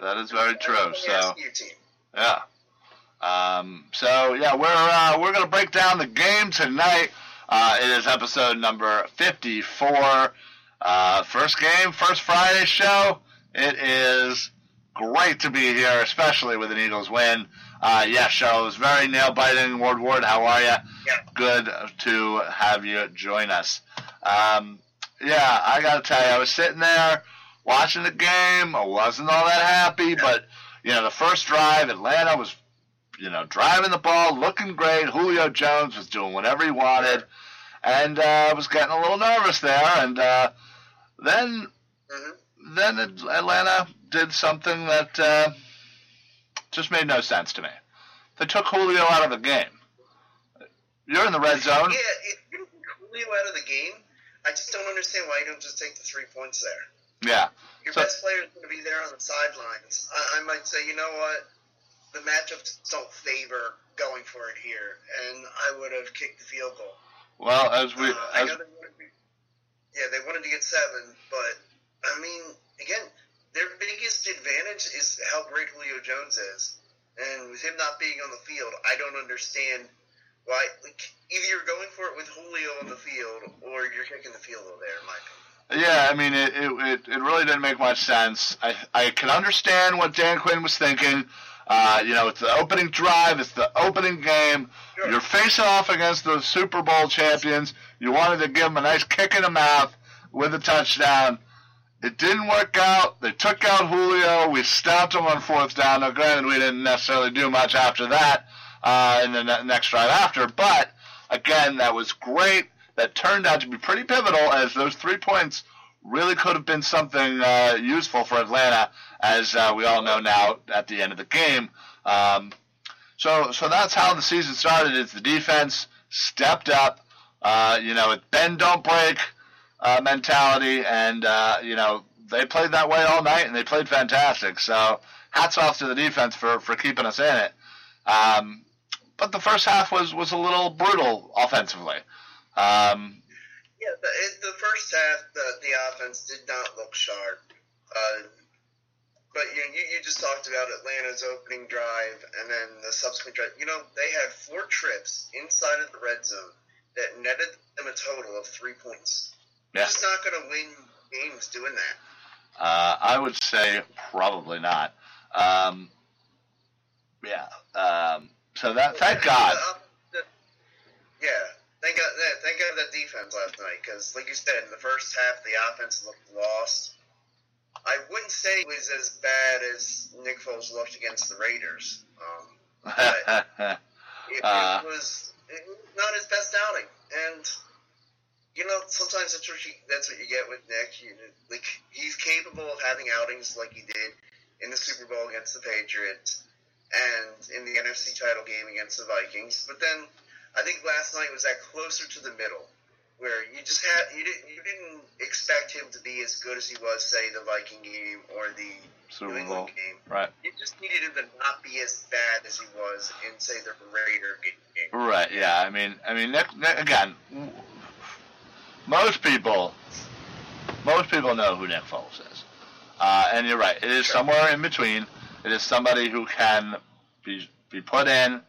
That is very true. So, yeah. Um, so yeah, we're uh, we're gonna break down the game tonight. Uh, it is episode number 54. Uh, first game, first Friday show. It is great to be here, especially with an Eagles win. Uh, yeah, show is very nail biting. Ward Ward, how are you? Yeah. Good to have you join us. Um, yeah, I gotta tell you, I was sitting there watching the game. I wasn't all that happy, but you know, the first drive, Atlanta was, you know, driving the ball, looking great. Julio Jones was doing whatever he wanted, and uh, was getting a little nervous there. And uh, then, Mm-hmm. then Atlanta did something that uh, just made no sense to me. They took Julio out of the game. You're in the red zone. Yeah, it Julio out of the game. I just don't understand why you don't just take the three points there. Yeah. Your So- best player is going to be there on the sidelines. I, I might say, you know what? The matchups don't favor going for it here, and I would have kicked the field goal. Well, as we Uh, I as know they to, yeah, they wanted to get seven, but I mean, again, their biggest advantage is how great Julio Jones is, and with him not being on the field, I don't understand why. Like, either you're going for it with Julio on the field, or you're kicking the field goal there, in my opinion. Yeah, I mean, it, it, it, really didn't make much sense. I, I can understand what Dan Quinn was thinking. Uh, you know, it's the opening drive, it's the opening game. Sure. You're facing off against the Super Bowl champions. You wanted to give them a nice kick in the mouth with a touchdown. It didn't work out. They took out Julio. We stopped him on fourth down. Now, granted, we didn't necessarily do much after that uh, in the ne- next drive after, but again, that was great. That turned out to be pretty pivotal as those three points really could have been something uh, useful for Atlanta, as uh, we all know now at the end of the game. Um, So so that's how the season started. Is the defense stepped up? Uh, you know, it bend don't break uh, mentality, and uh, you know they played that way all night, and they played fantastic. So hats off to the defense for for keeping us in it. Um, but the first half was was a little brutal offensively. Um, yeah, the, it, the first half, the, the offense did not look sharp. Uh, but you, you you just talked about Atlanta's opening drive and then the subsequent drive. You know, they had four trips inside of the red zone that netted them a total of three points. Yeah. You're just not going to win games doing that. Uh, I would say probably not. Um, yeah. Um, so that thank God. Yeah, thank God. Yeah, thank God that defense last night because, like you said, in the first half the offense looked lost. I wouldn't say it was as bad as Nick Foles looked against the Raiders. Um, but it, Uh. it was it not his best outing, and you know sometimes that's what you that's what you get with Nick. You, like he's capable of having outings like he did in the Super Bowl against the Patriots and in the NFC title game against the Vikings. But then I think last night was that closer to the middle, where you just had you didn't you didn't expect him to be as good as he was, say the Viking game or the Super New England Bowl. game. Right. You just needed him to not be as bad as he was in say the Raider game. Right. Yeah. I mean, I mean, Nick, Nick, again, most people, most people know who Nick Foles is, uh, and you're right. It is Sure. somewhere in between. It is somebody who can be be put in,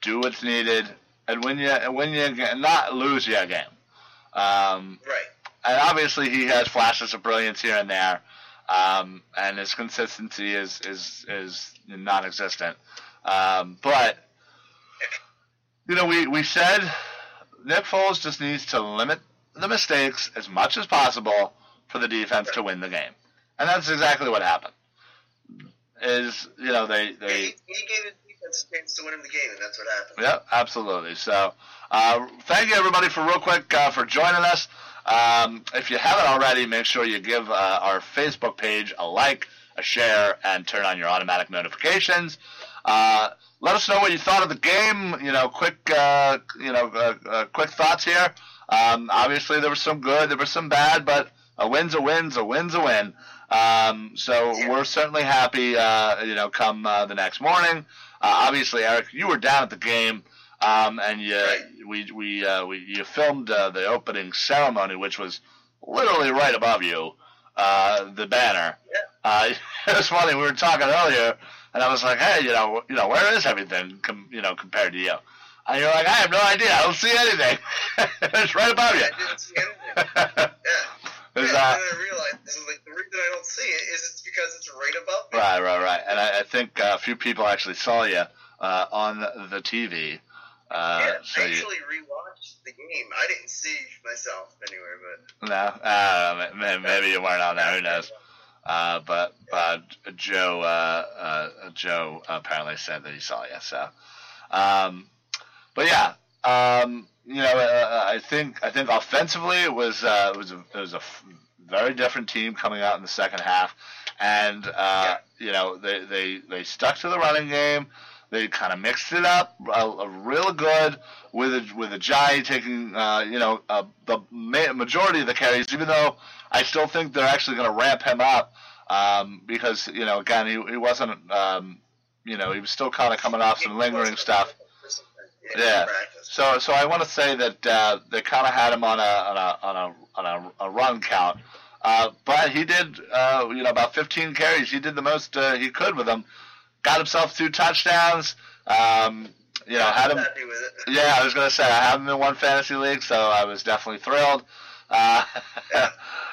do what's needed, and win you and win you not lose you a game. Um, Right. and obviously he has flashes of brilliance here and there, um, and his consistency is is is non-existent. Um, but you know, we we said Nick Foles just needs to limit the mistakes as much as possible for the defense to win the game, and that's exactly what happened. Is you know they he, they he gave chance to win him the game, and that's what happened. Yep, absolutely. So, uh, thank you everybody for real quick uh, for joining us. Um, if you haven't already, make sure you give uh, our Facebook page a like, a share, and turn on your automatic notifications. Uh, let us know what you thought of the game. You know, quick, uh, you know, uh, uh, quick thoughts here. Um, obviously, there was some good, there was some bad, but a win's a win's a win's a win. Um, so Yeah. we're certainly happy. Uh, you know, come uh, the next morning. Uh, obviously, Eric, you were down at the game, um, and you, we we uh, we you filmed uh, the opening ceremony, which was literally right above you, uh, the banner. Yeah. Uh, it was funny. We were talking earlier, and I was like, "Hey, you know, you know, where is everything, com- you know, compared to you?" And you're like, "I have no idea. I don't see anything. it's right above you." I didn't see anything. Yeah. That- and then I realized this is like the reason I don't see it is it's because it's right above me. Right, right, right. And I, I think uh, a few people actually saw you uh, on the TV. Uh, yeah, so I you, actually rewatched the game. I didn't see myself anywhere, but no, uh, ma- maybe you weren't on there. Who knows? Uh, but uh, Joe, uh, uh, Joe apparently said that he saw you. So, um, but yeah, um, you know, uh, I think I think offensively it was uh, it was a, it was a f- very different team coming out in the second half, and uh, you know they, they they stuck to the running game. They kind of mixed it up a, a real good with a, with Ajayi taking uh, you know uh, the ma- majority of the carries, even though I still think they're actually going to ramp him up um, because you know again he, he wasn't um, you know he was still kind of coming off some lingering stuff. Yeah. So so I want to say that uh, they kind of had him on a on a on a on a, a run count. Uh, but he did, uh, you know, about 15 carries. He did the most uh, he could with them. Got himself two touchdowns. Um, you know, had him. happy with it. Yeah, I was going to say I have him in one fantasy league, so I was definitely thrilled uh,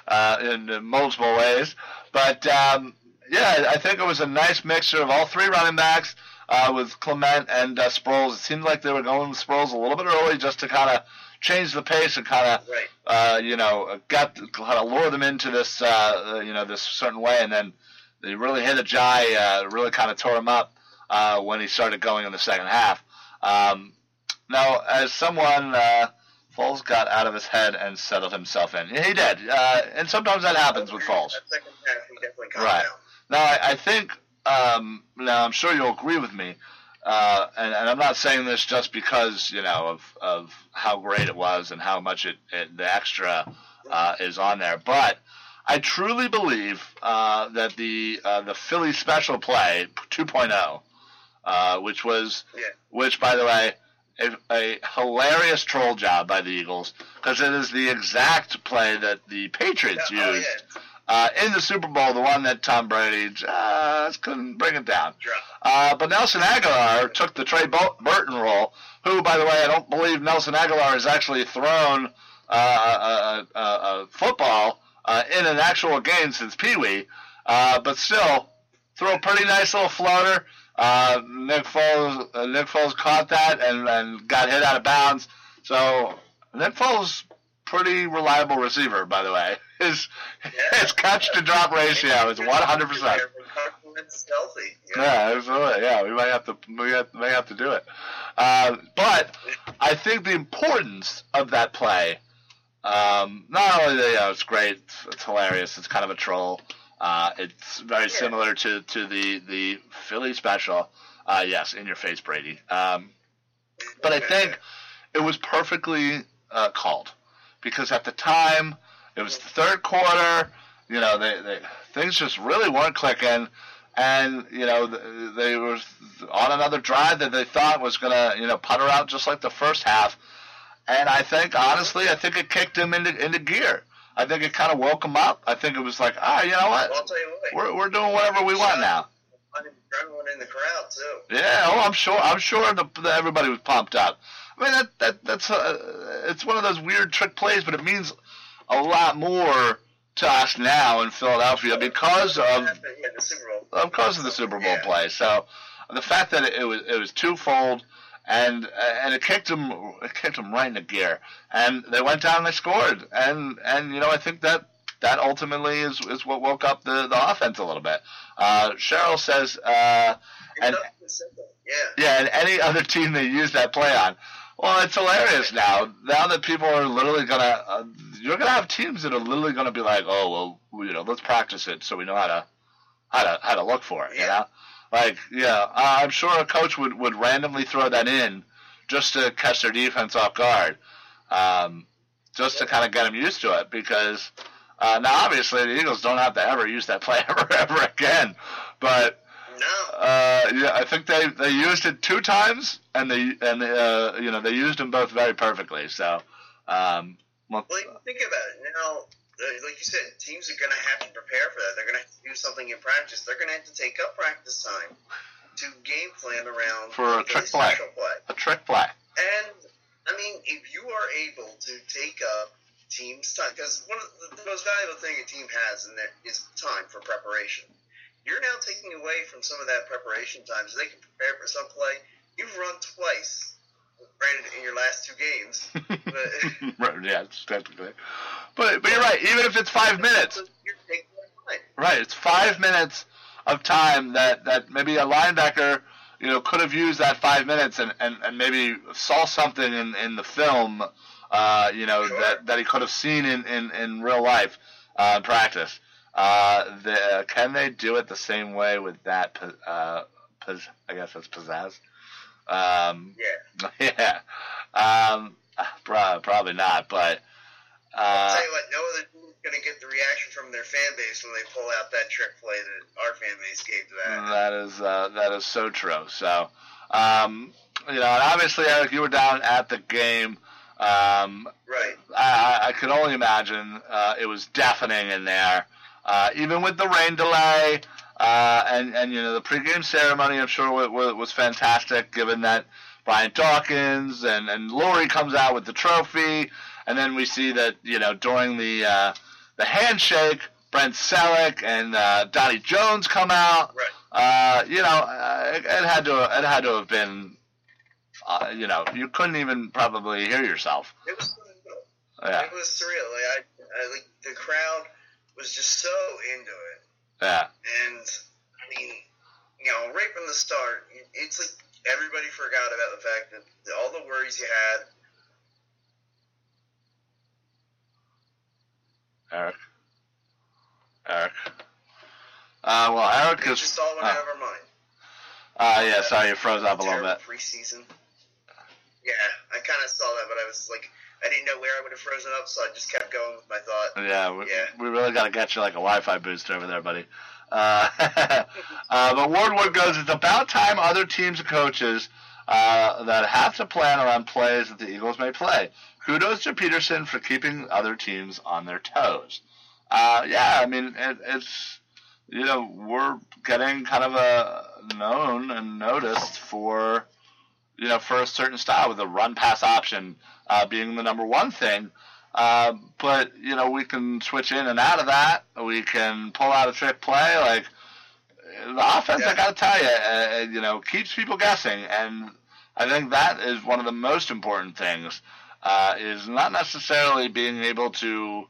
uh, in, in multiple ways. But um, yeah, I think it was a nice mixture of all three running backs uh, with Clement and uh, Sproles. It seemed like they were going with Sproles a little bit early just to kind of change the pace and kind of Right. uh, you know, got kind of lure them into this, uh, you know, this certain way, and then they really hit Ajayi, uh, really kind of tore him up uh, when he started going in the second half. Um, now, as someone, uh, Foles got out of his head and settled himself in. He did, uh, and sometimes that happens with Foles. Half, he definitely calmed Right. down. Now, I, I think, um, now I'm sure you'll agree with me. uh, and, and I'm not saying this just because you know of of how great it was and how much it, it the extra uh, is on there, but I truly believe uh, that the uh, the Philly special play 2.0, uh, which was Yeah. which by the way. A, a hilarious troll job by the Eagles because it is the exact play that the Patriots Yeah, oh, used yeah. Uh, in the Super Bowl, the one that Tom Brady just couldn't bring it down. Uh, but Nelson Agholor took the Trey Burton role, who, by the way, I don't believe Nelson Agholor has actually thrown uh, a, a, a football uh, in an actual game since Pee Wee. Uh, but still, threw a pretty nice little floater. Uh, Nick Foles, uh, Nick Foles caught that and, and got hit out of bounds. So Nick Foles, pretty reliable receiver, by the way. His Yeah. his catch to drop ratio is one hundred percent. Yeah, absolutely. Yeah, we might have to we have, may have to do it. Uh, but I think the importance of that play, um, not only that you know, it's great, it's, it's hilarious, it's kind of a troll. Uh, it's very Yeah. similar to, to the the Philly special. Uh, yes, in your face, Brady. Um, but I think it was perfectly uh, called because at the time it was the third quarter. You know, they, they things just really weren't clicking, and you know they were on another drive that they thought was gonna you know putter out just like the first half. And I think honestly, I think it kicked him into into gear. I think it kind of woke them up. I think it was like, ah, you know Well, I'll what, tell you what. we're we're doing whatever we want now. I'm adrenaline in the crowd too. Yeah, oh, I'm sure. I'm sure the, the, everybody was pumped up. I mean, that that that's uh, it's one of those weird trick plays, but it means a lot more to us now in Philadelphia because of yeah, the Super Bowl. because of the Super Bowl Yeah. play. So the fact that it, it was it was twofold, and and it kicked them it kicked them right into gear, and they went down and they scored, and and you know I think that that ultimately is is what woke up the the offense a little bit. Uh, Cheryl says. Uh, and yeah. yeah, and any other team they use that play on. Well, it's hilarious now. Now that people are literally gonna, uh, you're gonna have teams that are literally gonna be like, oh well, you know, let's practice it so we know how to, how to, how to look for it. You Yeah. know, like yeah, I'm sure a coach would would randomly throw that in just to catch their defense off guard, um, just to kind of get them used to it because. Uh, now, obviously, the Eagles don't have to ever use that play ever, ever again. But No. uh, yeah, I think they, they used it two times, and they and uh, you know they used them both very perfectly. So, um, well, think about it now. uh, Like you said, teams are going to have to prepare for that. They're going to have to do something in practice. They're going to have to take up practice time to game plan around For a trick play. play. a trick play. And I mean, if you are able to take up teams' time, because one of the, the most valuable thing a team has in there is time for preparation. You're now taking away from some of that preparation time, so they can prepare for some play. You've run twice, granted in your last two games, but right, yeah, technically. But but you're right. Even if it's five minutes, You're taking that time. right? It's five minutes of time that that maybe a linebacker you know could have used that five minutes and and, and maybe saw something in in the film. Uh, you know Sure. that that he could have seen in in in real life uh, practice. Uh, the, can they do it the same way with that? Uh, pis, I guess that's pizzazz. Um, Yeah. yeah. Um, pro- probably not, but I'll uh, tell you what, no other team's going to get the reaction from their fan base when they pull out that trick play that our fan base gave to that. that is uh, that is so true. So, um, you know, and obviously, Eric, you were down at the game. Um, Right. I, I- I could only imagine uh, it was deafening in there, uh, even with the rain delay. Uh, and, and, you know, the pregame ceremony, I'm sure, was, was, was fantastic, given that Brian Dawkins and, and Lurie comes out with the trophy. And then we see that, you know, during the, uh, the handshake, Brent Celek and uh, Donnie Jones come out. Right. Uh, you know, uh, it, it had to it had to have been, uh, you know, you couldn't even probably hear yourself. It was surreal. Yeah, It was surreal. Like I, I like the crowd was just so into it, yeah, and I mean, you know, right from the start, it's like everybody forgot about the fact that all the worries you had. Eric, Eric. Uh, well, Eric It is. just all went uh, out of our mind. Uh, yeah, sorry, you froze up a little bit. Preseason. Yeah, I kind of saw that, but I was like, I didn't know where I would have frozen up, so I just kept going with my thought. Yeah, we, Yeah. we really got to get you like a Wi-Fi booster over there, buddy. Uh, uh, but Wardwood goes, it's about time other teams and coaches uh, that have to plan around plays that the Eagles may play. Kudos to Pederson for keeping other teams on their toes. Uh, yeah, I mean, it, it's, you know, we're getting kind of a known and noticed for, you know, for a certain style with the run pass option uh, being the number one thing. Uh, but you know we can switch in and out of that. We can pull out a trick play. Like the offense, I got to tell you, uh, you know, keeps people guessing, and I think that is one of the most important things. Uh, is not necessarily being able to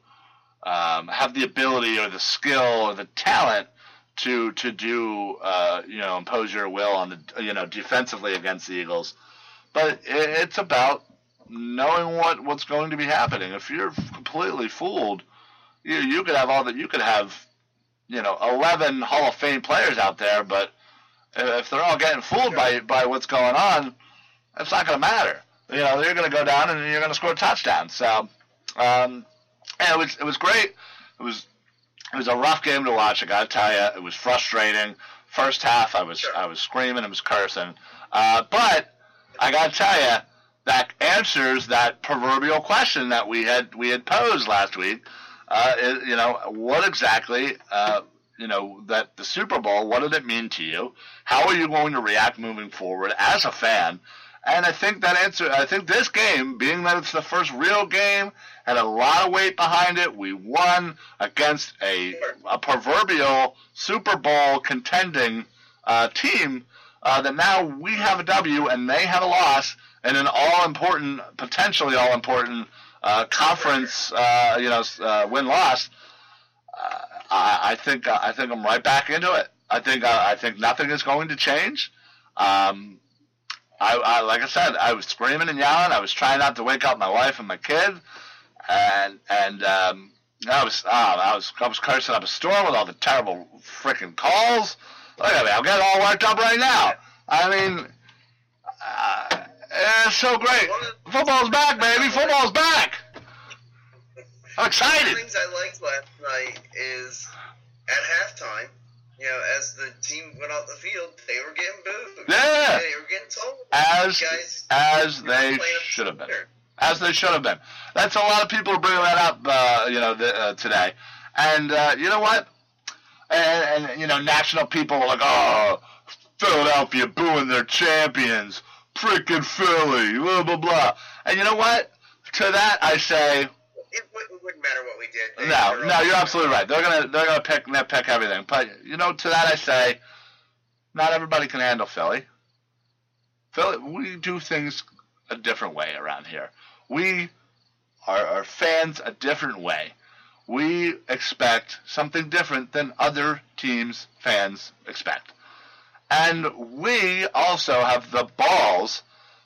um, have the ability or the skill or the talent to to do uh, you know impose your will on the you know defensively against the Eagles, but it, it's about knowing what what's going to be happening. If you're completely fooled, you you could have all that. You could have, you know, eleven Hall of Fame players out there, but if they're all getting fooled by by what's going on, it's not going to matter. You know, they're going to go down and you're going to score a touchdown. So, um, yeah, it was it was great. It was it was a rough game to watch. I got to tell you, it was frustrating. First half, I was Sure. I was screaming, I was cursing, uh, but I got to tell you that answers that proverbial question that we had we had posed last week. Uh, is, you know, what exactly, uh, you know, that the Super Bowl, what did it mean to you? How are you going to react moving forward as a fan? And I think that answer, I think this game, being that it's the first real game, had a lot of weight behind it. We won against a, a proverbial Super Bowl contending uh, team uh, that now we have a W and they have a loss and an all important, potentially all important uh, conference, uh, you know, uh, win loss. Uh, I, I think I think I'm right back into it. I think I think nothing is going to change. Um, I, I like I said, I was screaming and yelling. I was trying not to wake up my wife and my kid, and and um, I was oh, I was I was cursing up a storm with all the terrible freaking calls. Look at me, I'm getting all worked up right now. I mean, uh, it's so great. Football's back, baby. Football's back. I'm One of excited. the things I liked last night is at halftime, you know, as the team went off the field, they were getting booed. Yeah. They were getting told. As guys, as they should have been. here." As they should have been. That's a lot of people are bringing that up, uh, you know, the, uh, today. And uh, you know what? And, and you know, national people are like, oh, Philadelphia booing their champions, freaking Philly, blah blah blah. And you know what? To that I say, It, wouldn't matter what we did. No, no, you're absolutely right. They're gonna they're gonna pick nitpick everything. But you know, to that I say, not everybody can handle Philly. Philly, we do things a different way around here. We are, are fans a different way. We expect something different than other teams' fans expect. And we also have the balls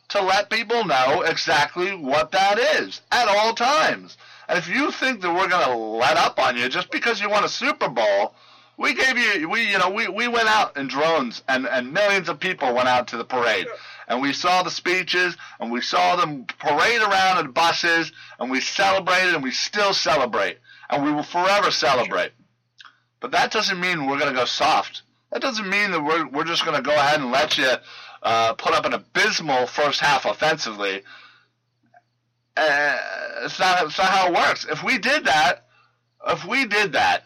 to let people know exactly what that is at all times. And if you think that we're going to let up on you just because you won a Super Bowl, we gave you, we, you know, we, we went out in drones and, and millions of people went out to the parade. And we saw the speeches and we saw them parade around in buses and we celebrated and we still celebrate. And we will forever celebrate. But that doesn't mean we're going to go soft. That doesn't mean that we're, we're just going to go ahead and let you uh, put up an abysmal first half offensively. Uh, it's not it's not how it works. If we did that, if we did that,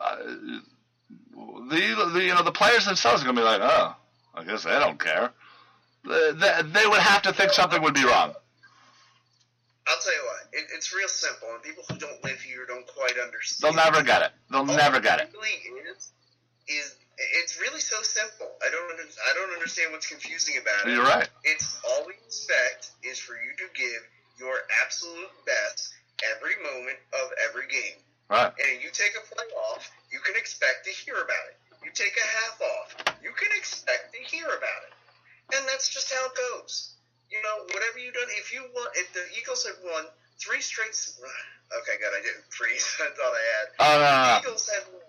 uh, the, the you know the players themselves are gonna be like, oh, I guess they don't care. They, would have to think something would be wrong. I'll tell you what, it, it's real simple, and people who don't live here don't quite understand. They'll never get it. They'll All never get it. Really is is it's really so simple. I don't I don't understand what's confusing about it. You're right. It's all we expect is for you to give your absolute best every moment of every game. Right. And you take a play off, you can expect to hear about it. You take a half off, you can expect to hear about it. And that's just how it goes. You know, whatever you if won, if the Eagles had won three straight, okay, good, I didn't freeze. I thought I had. Oh The. Eagles had won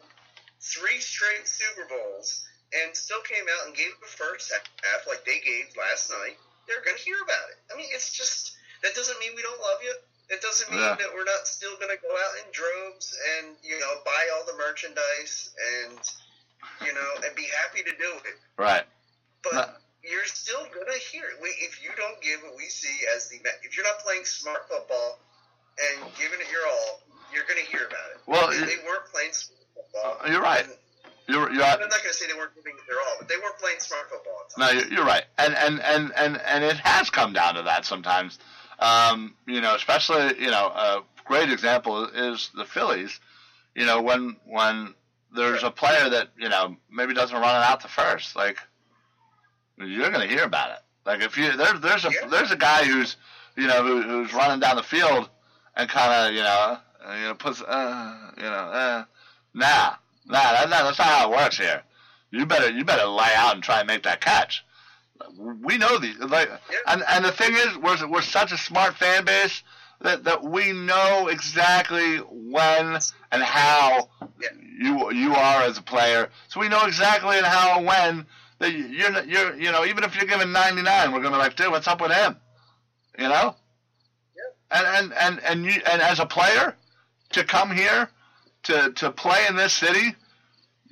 three straight Super Bowls, and still came out and gave the first half like they gave last night, they're going to hear about it. I mean, it's just that doesn't mean we don't love you. It doesn't mean Yeah. that we're not still going to go out in droves and you know buy all the merchandise and you know and be happy to do it. Right. But No. you're still going to hear it. We, if you don't give what we see as the if you're not playing smart football and giving it your all, you're going to hear about it. Well, And it- they weren't playing smart football. You're right. And You're you're I'm not going to say they weren't giving it their all, but they weren't playing smart football. At no, you're, right, and and and and and it has come down to that sometimes. Um, you know, especially you know, a great example is the Phillies. You know, when when there's a player that you know maybe doesn't run it out to first, like you're going to hear about it. Like if you there, there's a there's a guy who's you know who, who's running down the field and kind of you know you know puts uh, you know uh, nah nah that, that's not how it works here. You better you better lay out and try and make that catch. We know the like, and and the thing is, we're we're such a smart fan base that that we know exactly when and how you you are as a player. So we know exactly and how and when that you- you're you're you know even if you're given 99, we're gonna be like, dude, what's up with him? You know. And and and and you and as a player to come here to to play in this city,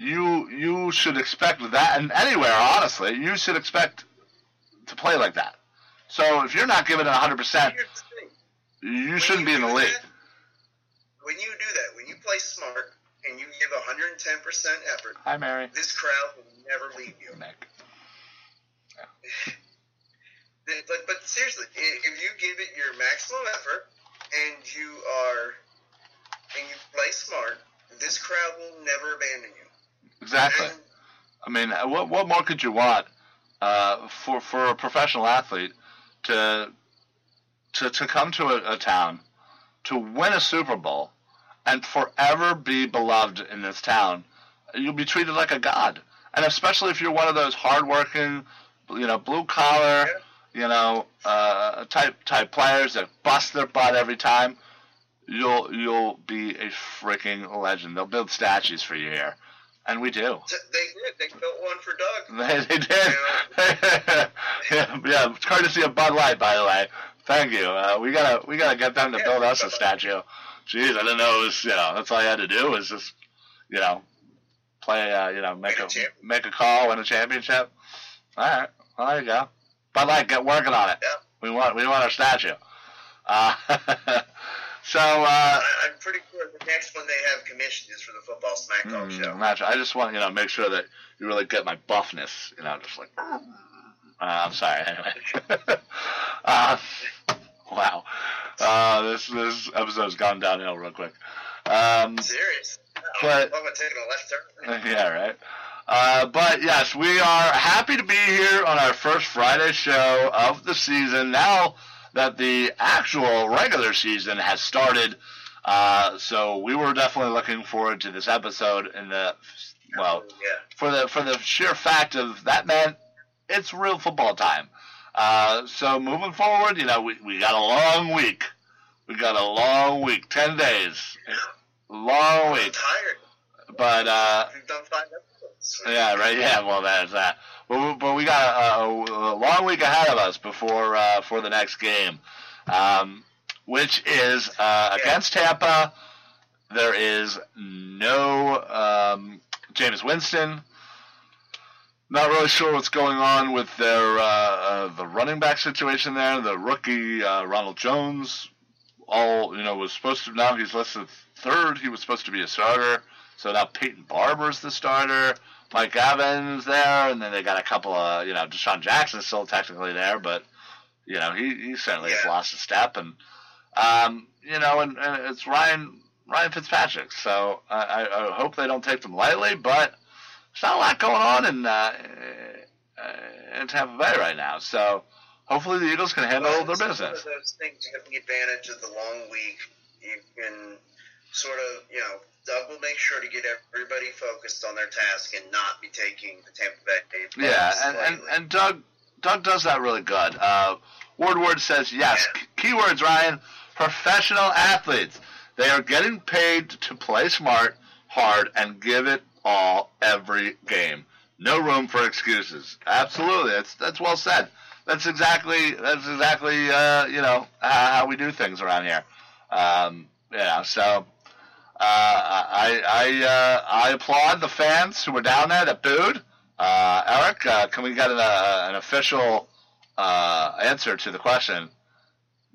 you you should expect that, and anywhere honestly, you should expect to play like that. So if you're not giving it 100, percent Here's the thing. you When shouldn't be in the league. that- When you do that, when you play smart and you give 110% effort, Hi, Mary. this crowd will never leave you. Nick. Th- But, but seriously, if you give it your maximum effort and you are and you play smart, this crowd will never abandon you. Exactly. I mean, what what more could you want uh, for for a professional athlete to to to come to a, a town to win a Super Bowl and forever be beloved in this town? You'll be treated like a god, and especially if you're one of those hardworking, you know, blue collar, you know, uh, type type players that bust their butt every time. You'll you'll be a freaking legend. They'll build statues for you here, and we do. they did. They built one for Doug. They, they did. yeah, yeah, courtesy of Bud Light, by the way. Thank you. Uh, we gotta we gotta get them to Yeah, build us a statue. Jeez, I didn't know it was. You know, that's all you had to do was just, you know, play. Uh, you know, make Win a a make a call, win a championship. All right. Well, there you go. Bud Light, get working on it. Yeah. We want we want our statue. Uh, so. Uh, I'm pretty sure the next one they have commissioned is for the Football Smack Talk Mm, show. sure. I just want you know make sure that you really get my buffness. You know, just like. Uh, I'm sorry. Anyway. uh, wow. Uh, this this episode's gone downhill real quick. Um, Serious. But- I'm take a left turn. yeah, right. Uh, but yes, we are happy to be here on our first Friday show of the season. Now that the actual regular season has started, uh, so we were definitely looking forward to this episode. In the well, yeah. for the for the sheer fact of that man, it's real football time. Uh, so moving forward, you know, we, we got a long week. We got a long week, ten days, long I'm week. tired. But uh, Yeah, right. Yeah, well, that's that. But but we got a, a, a long week ahead of us before uh, for the next game, um, which is uh, against Tampa. There is no um, Jameis Winston. Not really sure what's going on with their uh, uh, the running back situation there. The rookie uh, Ronald Jones, all you know, was supposed to now he's listed third. He was supposed to be a starter. So now Peyton Barber's the starter. Mike Evans there, and then they got a couple of you know DeSean Jackson's still technically there, but you know he he certainly has lost a step, and um, you know, and, and it's Ryan Ryan Fitzpatrick. So I, I hope they don't take them lightly, but there's not a lot going on in uh, uh, in Tampa Bay right now. So hopefully the Eagles can handle Well, their business. One of those things the advantage of the long week. You can sort of, you know, Doug will make sure to get everybody focused on their task and not be taking the Tampa Bay. Yeah, and, and, and Doug Doug does that really good. Uh, Ward Ward says yes. Yeah. Keywords, Ryan. Professional athletes. They are getting paid to play smart, hard, and give it all every game. No room for excuses. Absolutely, that's that's well said. That's exactly that's exactly uh, you know how we do things around here. Um, yeah, so I I uh, I applaud the fans who were down there that booed. Uh, Eric, uh, can we get an, uh, an official uh, answer to the question?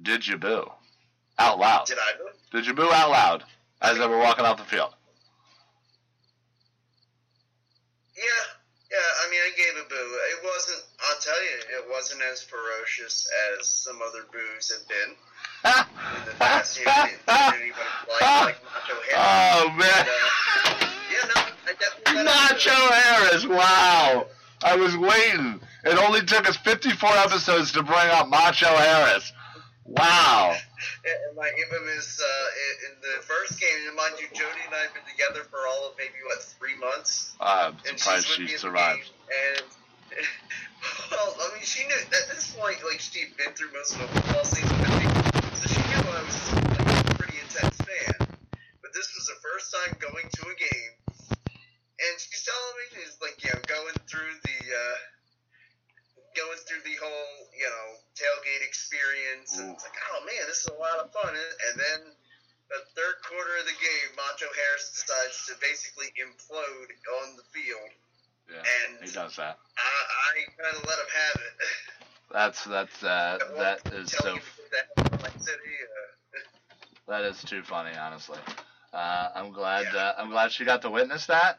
Did you boo out loud? Did I boo? Did you boo out loud as they were walking off the field? Yeah, yeah. I mean, I gave a boo. It wasn't. I'll tell you, it wasn't as ferocious as some other boos have been in the past. You know, anybody like, like Macho Harris. Oh man. But, uh, yeah, no, I definitely. Nacho Harris, wow. I was waiting. It only took us 54 episodes to bring up Macho Harris. Wow. And my infamous uh, in the first game, and mind you, Jody and I have been together for all of maybe what three months. I'm and surprised she's with me she survived. And well, I mean, she knew at this point, like she'd been through most of the football season with me, so she knew I was like, a pretty intense fan. But this was the first time going to a game, and she's telling me she's like, you know, going through the. Uh, Going through the whole, you know, tailgate experience, and it's like, oh man, this is a lot of fun. And then the third quarter of the game, Macho Harris decides to basically implode on the field. Yeah, And- he does that. I, I kind of let him have it. That's that's uh, that is so that in city. That is too funny, honestly. Uh, I'm glad Yeah. uh, I'm glad she got to witness that.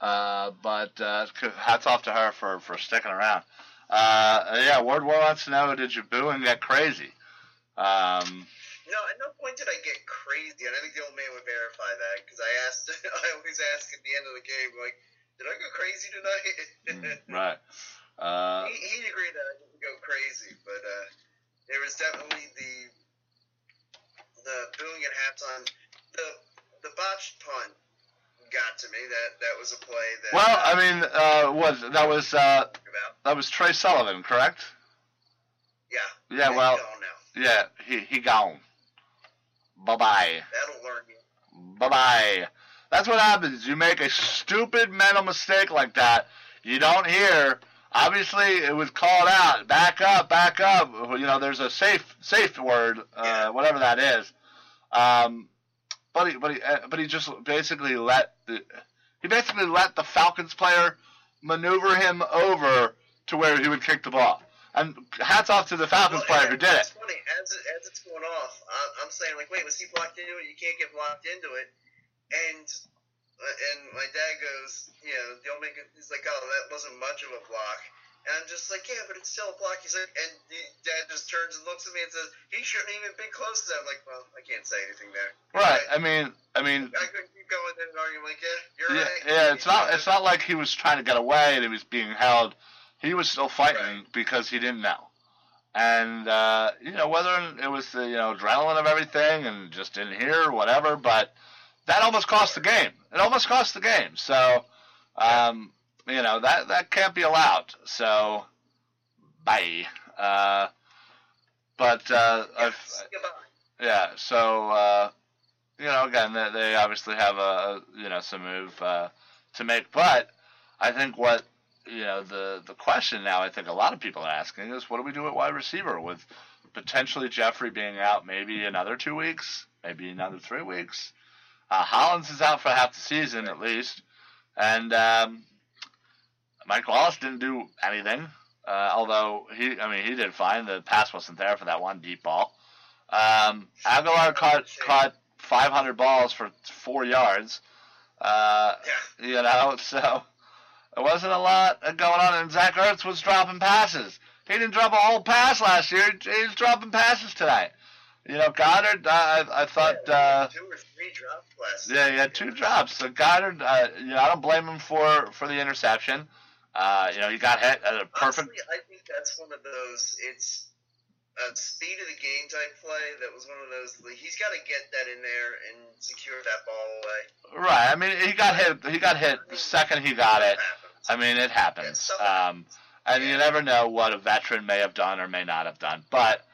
Uh, but uh, hats off to her for for sticking around. Uh, yeah, Ward War wants to know: Did you boo and get crazy? Um, no, at no point did I get crazy, and I think the old man would verify that because I asked. I always ask at the end of the game, like, "Did I go crazy tonight?" right. Uh, he, he agreed that I didn't go crazy, but uh, there was definitely the the booing at halftime. The the botched punt got to me. That that was a play that. well, I mean, uh, was that was uh, that was Trey Sullivan, correct? Yeah. Yeah, well- now. Yeah, he he gone. Bye bye. That'll learn you. Bye bye. That's what happens. You make a stupid mental mistake like that. You don't hear. Obviously, it was called out. Back up, back up. You know, there's a safe safe word, uh, whatever that is. Um, but he, but he, uh, but he just basically let the he basically let the Falcons player maneuver him over to where he would kick the ball. And hats off to the Falcons Well, player who did it's it. funny as it, as it's going off. I'm, I'm saying like, wait, was he blocked into it? You can't get blocked into it. And and my dad goes, you know, the old man, goes- he's like, oh, that wasn't much of a block. And I'm just like, yeah, but it's still a block. He's like, and the dad just turns and looks at me and says, he shouldn't even been close to that. I'm like, well, I can't say anything there. Right. I mean, I mean, I couldn't keep going there and arguing like, yeah, you're yeah, right. yeah. It's not. It's not like he was trying to get away and he was being held. He was still fighting Right. because he didn't know. And uh, you know whether it was the you know adrenaline of everything and just didn't hear or whatever, but that almost cost the game. It almost cost the game. So um, you know that that can't be allowed. So bye. Uh, but uh, I've, Goodbye. yeah, so uh, you know, again, they, they obviously have a you know some move uh, to make, but I think what you know the the question now, I think a lot of people are asking is, what do we do at wide receiver with potentially Jeffery being out maybe another two weeks, maybe another three weeks. Uh, Hollins is out for half the season at least, and um, Mike Wallace didn't do anything. Uh, although he, I mean, he did fine. The pass wasn't there for that one deep ball. Um, Agholor caught caught 500 balls for four yards. Uh, Yeah. you know, so it wasn't a lot going on. And Zach Ertz was dropping passes. He didn't drop a whole pass last year. He's dropping passes tonight. You know, Goedert. Uh, I, I thought. Uh, two or three drops last. yeah, he had two drops. So Goedert. Uh, you know, I don't blame him for for the interception. Uh, you know, he got hit at a perfect. Honestly, I think that's one of those. It's a speed of the game type play. That was one of those. Like, he's got to get that in there and secure that ball away. Right. I mean, he got hit. He got hit the second he got it. I mean, it happens. Um, happens. and you never know what a veteran may have done or may not have done. But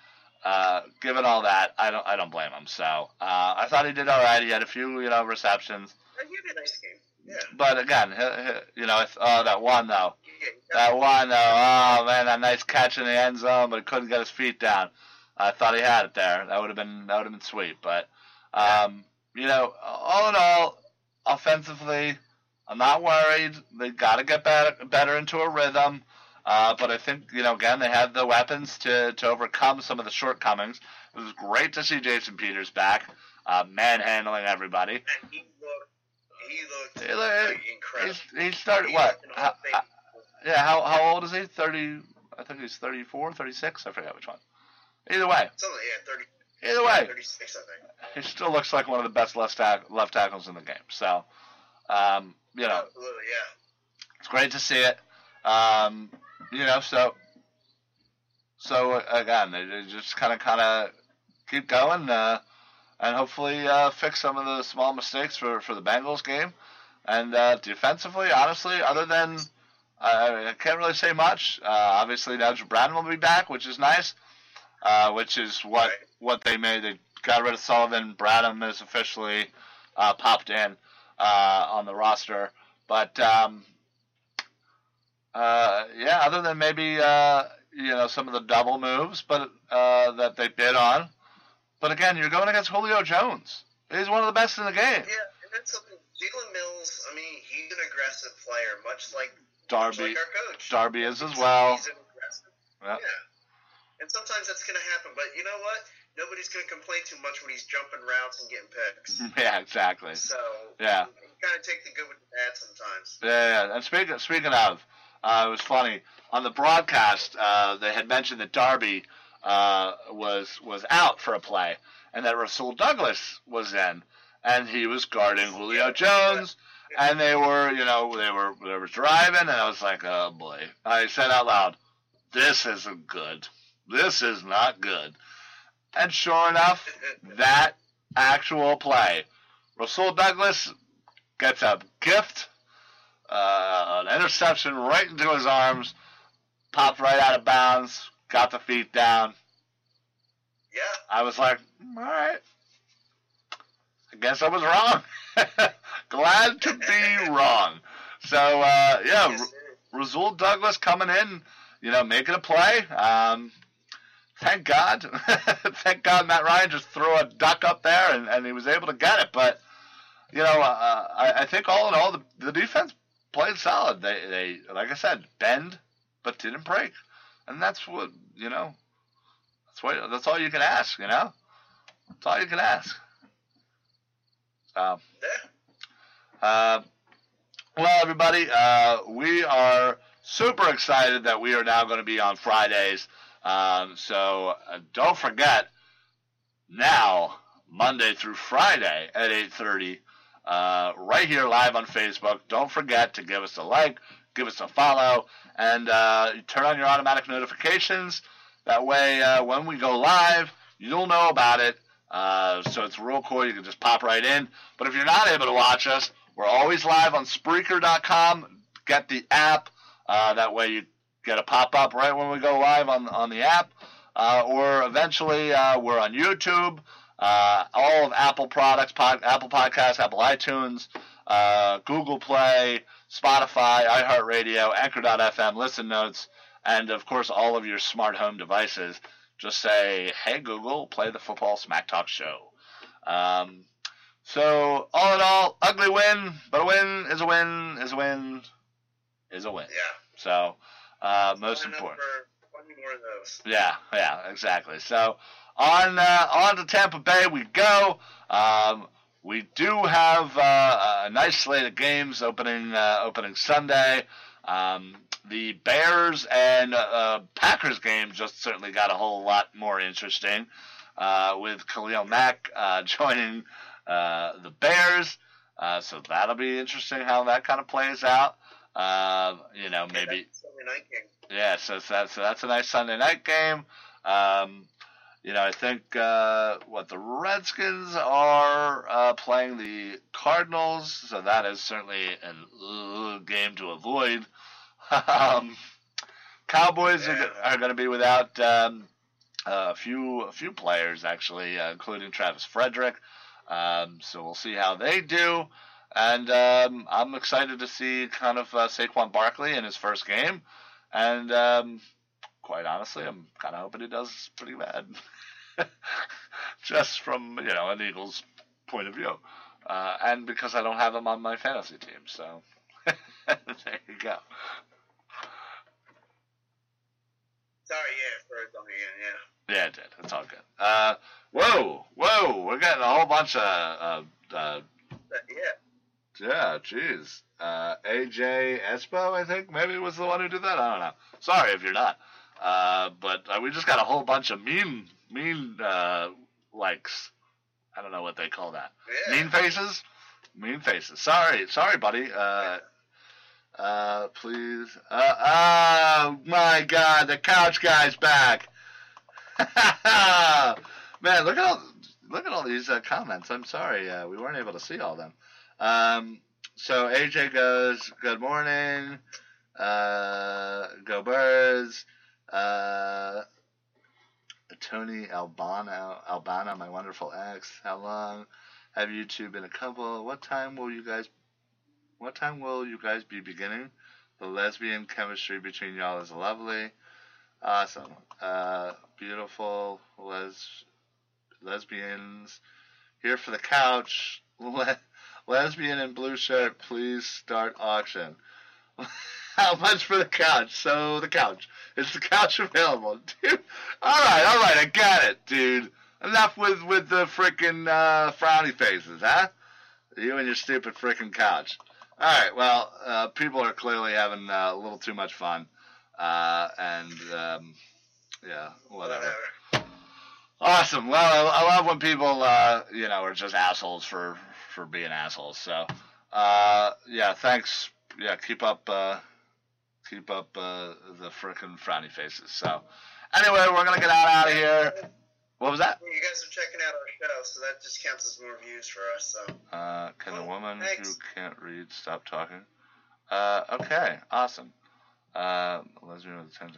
uh, given all that, I don't. I don't blame him. So uh, I thought he did all right. He had a few, you know, receptions. Uh, He had a nice game. Yeah. but again, you know, if, oh, that one though, that one though, oh man, that nice catch in the end zone, but he couldn't get his feet down. I thought he had it there. That would have been that would have been sweet. But um, you know, all in all, offensively, I'm not worried. They got to get better better into a rhythm. Uh, but I think you know again they have the weapons to to overcome some of the shortcomings. It was great to see Jason Peters back, uh, manhandling everybody. and he looked, he looked He looked- incredible. He started He what? How, how- yeah, how how old is he? Thirty. I think he's 34, 36. I forget which one. Either way, something, yeah, 30, either way, 36, I think. he still looks like one of the best left tack- left tackles in the game. So, um, you know, Absolutely, yeah. it's great to see it. Um, you know, so so uh, again, they, just kind of kind of keep going uh, and hopefully uh, fix some of the small mistakes for for the Bengals game. And uh, defensively, honestly, other than I can't really say much. Uh, obviously, Nigel Bradham will be back, which is nice. Uh, which is what what they made. They got rid of Sullivan. Bradham is officially popped in on the roster. But um, uh, yeah, other than maybe uh, you know some of the double moves, but uh, that they bid on. But again, you're going against Julio Jones. He's one of the best in the game. Yeah, and that's something. Jalen Mills, I mean, he's an aggressive player, much like much Darby, like our coach. Darby is as well. He's an aggressive. Yeah. Yeah. And sometimes that's going to happen, but you know what? Nobody's going to complain too much when he's jumping routes and getting picks. Yeah, exactly. So Yeah. you kind of take the good with the bad sometimes. Yeah, yeah. And speaking speaking of, uh, it was funny on the broadcast. Uh, they had mentioned that Darby uh, was was out for a play, and that Rasul Douglas was in, and he was guarding Julio Jones. And they were, you know, they were they were driving, and I was like, oh boy. I said out loud, "This isn't good. This is not good." And sure enough, that actual play, Rasul Douglas gets a gift uh, an interception right into his arms, popped right out of bounds, got the feet down. yeah. I was like, all right. I guess I was wrong. Glad to be wrong. So, uh, yeah, Yes, R- Rasul Douglas coming in, you know, making a play. Um, thank God. thank God Matt Ryan just threw a duck up there and, and he was able to get it. But, you know, uh, I, I think all in all, the, the defense played solid. They, they, like I said, bend, but didn't break. And that's what, you know, that's what, that's all you can ask, you know? That's all you can ask. So, uh, well, everybody, uh, we are super excited that we are now going to be on Fridays. Um, so uh, don't forget, now Monday through Friday at 8:30, uh, right here live on Facebook. Don't forget to give us a like, give us a follow, and uh, turn on your automatic notifications. That way, uh, when we go live, you'll know about it. Uh, so it's real cool. You can just pop right in. But if you're not able to watch us, we're always live on Spreaker.com. Get the app. Uh, that way you get a pop up right when we go live on on the app. Uh, or eventually we're on YouTube. Uh, all of Apple products, pod, Apple Podcasts, Apple iTunes, uh, Google Play, Spotify, iHeartRadio, Anchor.fm, Listen Notes, and of course all of your smart home devices. Just say, "Hey Google, play the Football Smack Talk show." Um, so all in all, ugly win, but a win is a win is a win is a win. Yeah. So uh, most important. for more of those. Yeah, yeah, exactly. So on uh, on to Tampa Bay we go. Um, we do have uh, a nice slate of games opening uh, opening Sunday. Um, the Bears and uh, Packers game just certainly got a whole lot more interesting uh, with Khalil Mack uh, joining uh, the Bears. Uh, so that'll be interesting how that kind of plays out. Uh, you know, maybe Sunday night game. yeah, so that's so that's a nice Sunday night game. Um, you know, I think uh, what the Redskins are uh, playing the Cardinals, so that is certainly an uh, game to avoid. um, Cowboys Yeah. are, are going to be without um, a few a few players actually, uh, including Travis Frederick. Um, so we'll see how they do. And um, I'm excited to see kind of uh, Saquon Barkley in his first game. And um, quite honestly, I'm kind of hoping he does pretty bad. Just from, you know, an Eagles point of view. Uh, and because I don't have him on my fantasy team. So there you go. Sorry, yeah, for again, yeah. Yeah, it did. It's all good. Uh, whoa, whoa, we're getting a whole bunch of, uh, uh, yeah. Yeah, jeez. Uh, AJ Espo, I think, maybe was the one who did that. I don't know. Sorry if you're not. Uh, but uh, we just got a whole bunch of mean, mean uh, likes. I don't know what they call that. Yeah. Mean faces. Mean faces. Sorry, sorry, buddy. Uh, uh, please. Uh, oh my God, the couch guy's back. Man, look at all look at all these uh, comments. I'm sorry, uh, we weren't able to see all of them. Um, so AJ goes, "Good morning, uh, go birds." Uh, Tony Albano, Albano, my wonderful ex. How long have you two been a couple? What time will you guys? What time will you guys be beginning? The lesbian chemistry between y'all is lovely. Awesome. Uh, beautiful les- lesbians here for the couch. Le- lesbian in blue shirt, please start auction. How much for the couch? So the couch. Is the couch available? Dude. Alright, alright, I got it, dude. Enough with, with the frickin' uh, frowny faces, huh? You and your stupid frickin' couch. Alright, well, uh, people are clearly having uh, a little too much fun. Uh, and, um, yeah, whatever. Whatever. Awesome. Well, I, I love when people, uh, you know, are just assholes for, for being assholes. So, uh, yeah, thanks. Yeah, keep up, uh, keep up, uh, the frickin' frowny faces. So, anyway, we're gonna get out, out of here. What was that? You guys are checking out our show, so that just counts as more views for us. So Uh, can a Oh, woman who can't read stop talking? Uh, okay, awesome. Uh, lesbian with a ten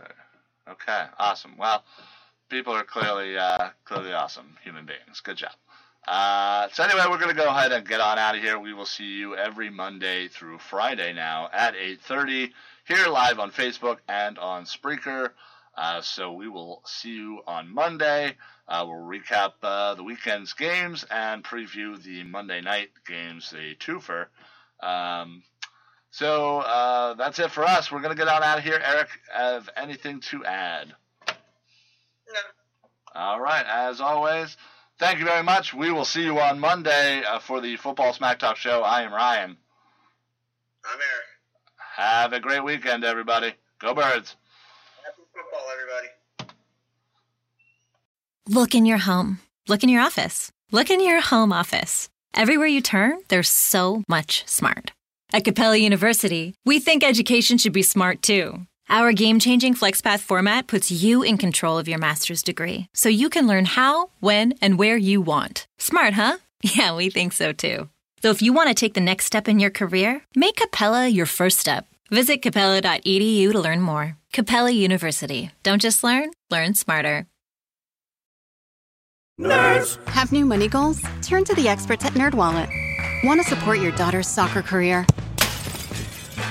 Okay, awesome. Well, people are clearly, uh, clearly awesome human beings. Good job. Uh, so anyway, we're gonna go ahead and get on out of here. We will see you every Monday through Friday now at 8:30 here live on Facebook and on Spreaker. Uh, so we will see you on Monday. Uh, we'll recap uh, the weekend's games and preview the Monday night games, the twofer. Um, so uh, that's it for us. We're gonna get on out of here. Eric, have anything to add? no, All right, as always, thank you very much. We will see you on Monday uh, for the Football Smack Talk show. I am Ryan. I'm Eric. Have a great weekend, everybody. Go Birds. Happy football, everybody. Look in your home. Look in your office. Look in your home office. Everywhere you turn, there's so much smart. At Capella University, we think education should be smart too. Our game changing FlexPath format puts you in control of your master's degree so you can learn how, when, and where you want. Smart, huh? Yeah, we think so too. So if you want to take the next step in your career, make Capella your first step. Visit capella.edu to learn more. Capella University. Don't just learn, learn smarter. Have new money goals? Turn to the experts at NerdWallet. Want to support your daughter's soccer career?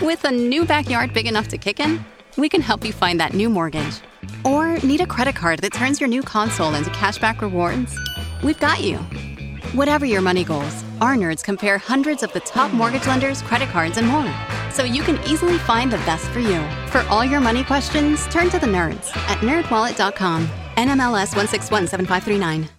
With a new backyard big enough to kick in, we can help you find that new mortgage. Or need a credit card that turns your new console into cashback rewards? We've got you. Whatever your money goals, our nerds compare hundreds of the top mortgage lenders, credit cards, and more. So you can easily find the best for you. For all your money questions, turn to the nerds at nerdwallet.com. NMLS 1617539.